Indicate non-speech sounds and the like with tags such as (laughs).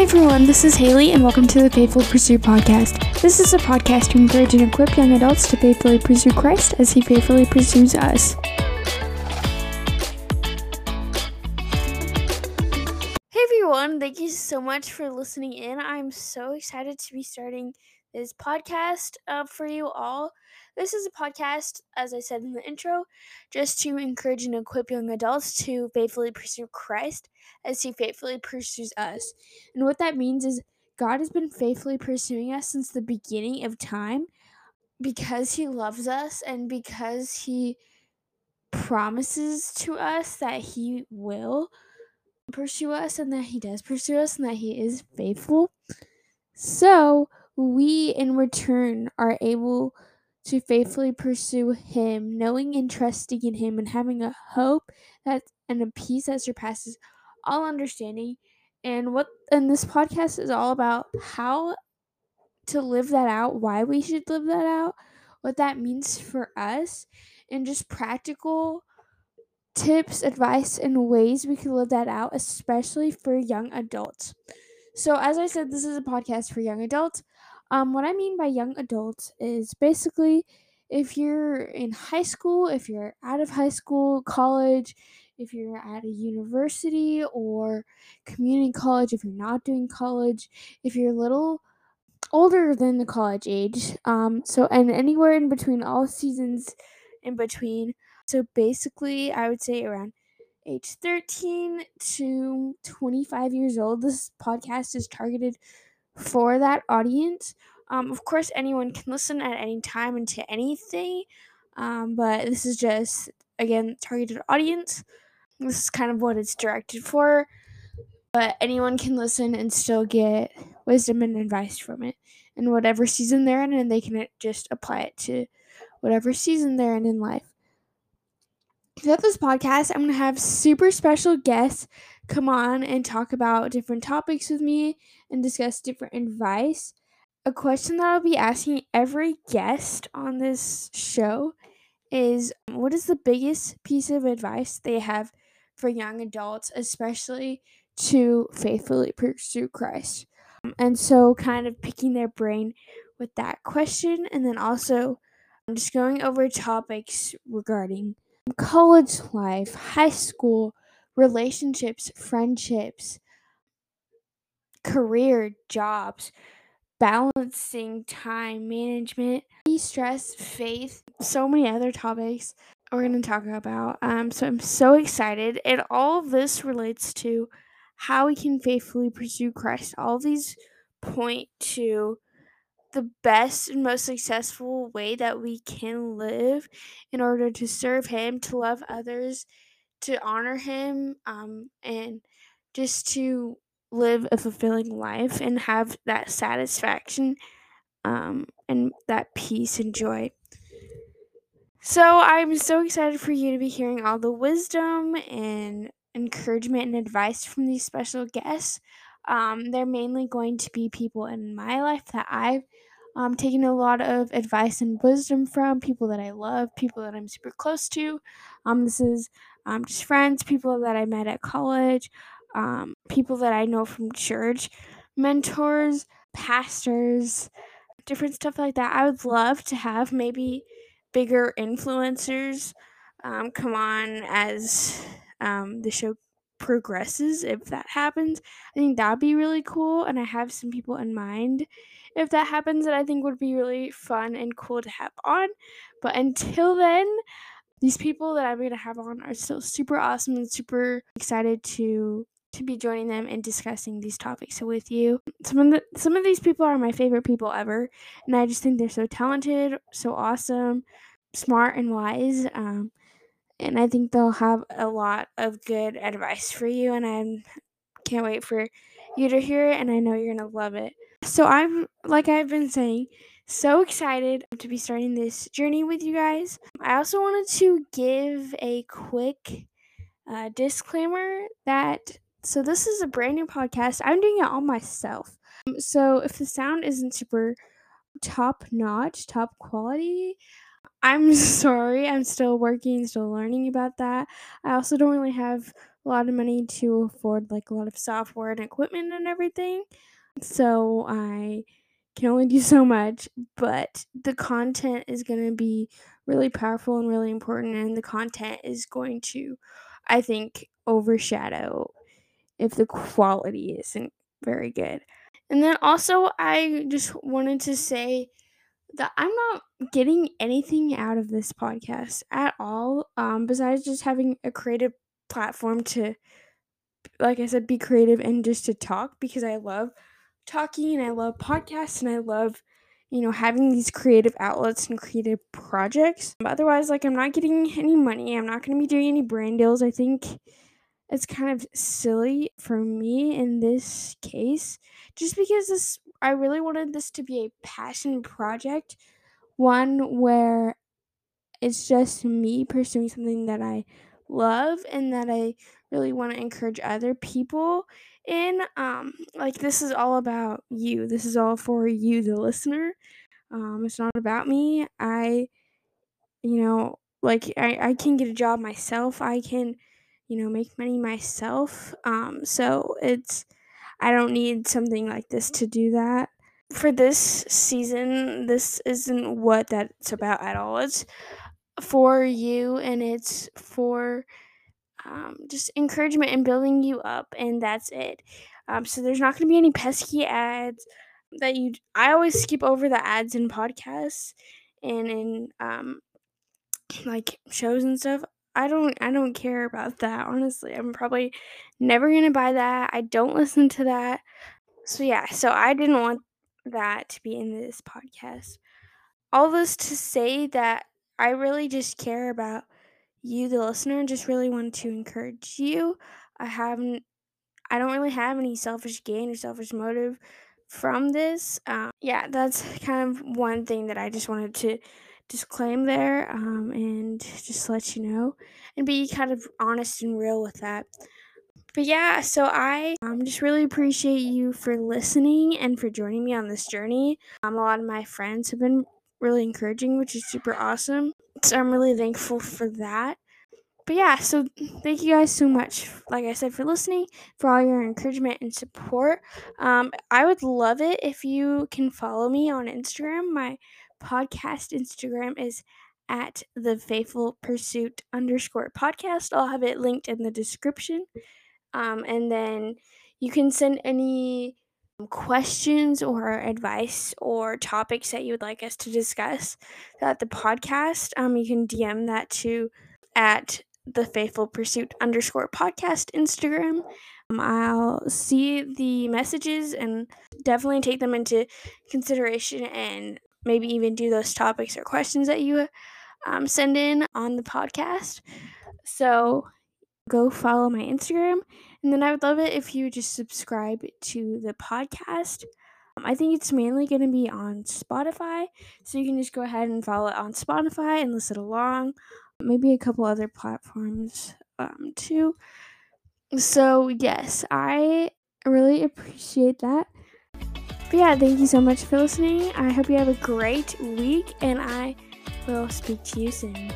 Hey everyone, this is Haley, and welcome to the Faithful Pursuit podcast. This is a podcast to encourage and equip young adults to faithfully pursue Christ as he faithfully pursues us. Hey everyone, thank you so much for listening in. I'm so excited to be starting this podcast uh, for you all. This is a podcast, as I said in the intro, just to encourage and equip young adults to faithfully pursue Christ as He faithfully pursues us. And what that means is God has been faithfully pursuing us since the beginning of time because He loves us and because He promises to us that He will pursue us and that He does pursue us and that He is faithful. So, we in return are able to faithfully pursue Him, knowing and trusting in Him, and having a hope that and a peace that surpasses all understanding. And what and this podcast is all about how to live that out, why we should live that out, what that means for us, and just practical tips, advice, and ways we can live that out, especially for young adults. So, as I said, this is a podcast for young adults. Um, what I mean by young adults is basically if you're in high school, if you're out of high school, college, if you're at a university or community college, if you're not doing college, if you're a little older than the college age, um, so and anywhere in between, all seasons in between. So basically, I would say around age 13 to 25 years old. This podcast is targeted for that audience. Um, of course, anyone can listen at any time and to anything, um, but this is just, again, targeted audience. This is kind of what it's directed for, but anyone can listen and still get wisdom and advice from it. And whatever season they're in, and they can just apply it to whatever season they're in in life. Throughout this podcast, I'm going to have super special guests come on and talk about different topics with me and discuss different advice. A question that I'll be asking every guest on this show is what is the biggest piece of advice they have for young adults, especially to faithfully pursue Christ? And so, kind of picking their brain with that question, and then also just going over topics regarding college life, high school, relationships, friendships, career, jobs, balancing time management, stress, faith, so many other topics we're going to talk about. Um, so I'm so excited. And all of this relates to how we can faithfully pursue Christ. All these point to the best and most successful way that we can live in order to serve Him, to love others, to honor Him, um, and just to live a fulfilling life and have that satisfaction um, and that peace and joy. So I'm so excited for you to be hearing all the wisdom and encouragement and advice from these special guests. Um, they're mainly going to be people in my life that I've um, taking a lot of advice and wisdom from, people that I love, people that I'm super close to. Um, this is um, just friends, people that I met at college, um, people that I know from church, mentors, pastors, different stuff like that. I would love to have maybe bigger influencers um, come on as um, the show progresses if that happens. I think that'd be really cool, and I have some people in mind if that happens that I think would be really fun and cool to have on. But until then, these people that I'm going to have on are still super awesome and super excited to to be joining them and discussing these topics with you. Some of the some of these people are my favorite people ever, and I just think they're so talented, so awesome, smart and wise. Um, and I think they'll have a lot of good advice for you, and I can't wait for you to hear it, and I know you're gonna love it. So I'm like I've been saying, so excited to be starting this journey with you guys. I also wanted to give a quick uh, disclaimer that so this is a brand new podcast. I'm doing it all myself. So if the sound isn't super top notch, top quality, I'm (laughs) sorry. I'm still working, still learning about that. I also don't really have a lot of money to afford like a lot of software and equipment and everything. So I can only do so much, but the content is going to be really powerful and really important and the content is going to I think overshadow if the quality isn't very good. And then also I just wanted to say that I'm not getting anything out of this podcast at all, um, besides just having a creative platform to, like I said, be creative and just to talk because I love talking and I love podcasts and I love, you know, having these creative outlets and creative projects. But otherwise, like, I'm not getting any money. I'm not going to be doing any brand deals. I think it's kind of silly for me in this case just because this I really wanted this to be a passion project, one where it's just me pursuing something that I love and that I really want to encourage other people in. Um, like this is all about you. This is all for you, the listener. Um, it's not about me. I, you know, like I, I can get a job myself. I can, you know, make money myself. Um, so it's I don't need something like this to do that. For this season, this isn't what that's about at all. It's for you and it's for um, just encouragement and building you up, and that's it. Um, so there's not going to be any pesky ads that you. I always skip over the ads in podcasts and in um, like shows and stuff. I don't I don't care about that honestly. I'm probably never going to buy that. I don't listen to that. So yeah, so I didn't want that to be in this podcast. All this to say that I really just care about you the listener and just really want to encourage you. I haven't I don't really have any selfish gain or selfish motive from this. Um, yeah, that's kind of one thing that I just wanted to disclaim there um, and just let you know and be kind of honest and real with that. But yeah, so I um, just really appreciate you for listening and for joining me on this journey. Um, a lot of my friends have been really encouraging, which is super awesome. So I'm really thankful for that. But yeah, so thank you guys so much, like I said, for listening, for all your encouragement and support. Um, I would love it if you can follow me on Instagram. My podcast Instagram is at the faithful pursuit underscore podcast. I'll have it linked in the description. Um, and then you can send any questions or advice or topics that you would like us to discuss at the podcast. Um, you can DM that to at the faithful pursuit underscore podcast Instagram. Um, I'll see the messages and definitely take them into consideration and maybe even do those topics or questions that you um, send in on the podcast. So go follow my Instagram. And then I would love it if you just subscribe to the podcast. Um, I think it's mainly going to be on Spotify. So you can just go ahead and follow it on Spotify and listen along. Maybe a couple other platforms um, too. So, yes, I really appreciate that. But yeah, thank you so much for listening. I hope you have a great week, and I will speak to you soon.